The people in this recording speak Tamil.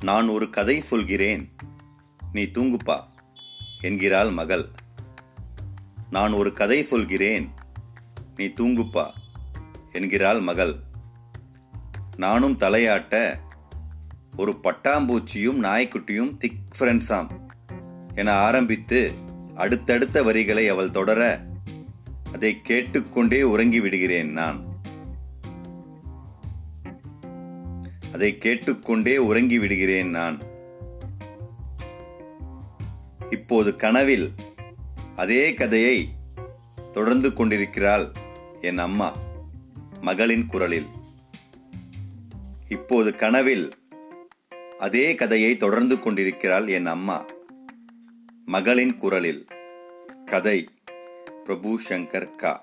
நான் ஒரு கதை சொல்கிறேன். நீ தூங்குப்பா என்கிறாள் மகள். நான் ஒரு கதை சொல்கிறேன். நீ தூங்குப்பா என்கிறாள் மகள். நானும் தலையாட்ட ஒரு பட்டாம்பூச்சியும் நாய்க்குட்டியும் திக் ஃப்ரெண்ட்ஸாம் என ஆரம்பித்து அடுத்தடுத்த வரிகளை அவள் தொடர அதை கேட்டுக்கொண்டே உறங்கி விடுகிறேன் நான். அதை கேட்டுக்கொண்டே உறங்கி விடுகிறேன் நான். இப்போது கனவில் அதே கதையை தொடர்ந்து கொண்டிருக்கிறாள் என் அம்மா மகளின் குரலில். இப்போது கனவில் அதே கதையை தொடர்ந்து கொண்டிருக்கிறாள் என் அம்மா மகளின் குரலில். கதை பிரபு சங்கர் கா.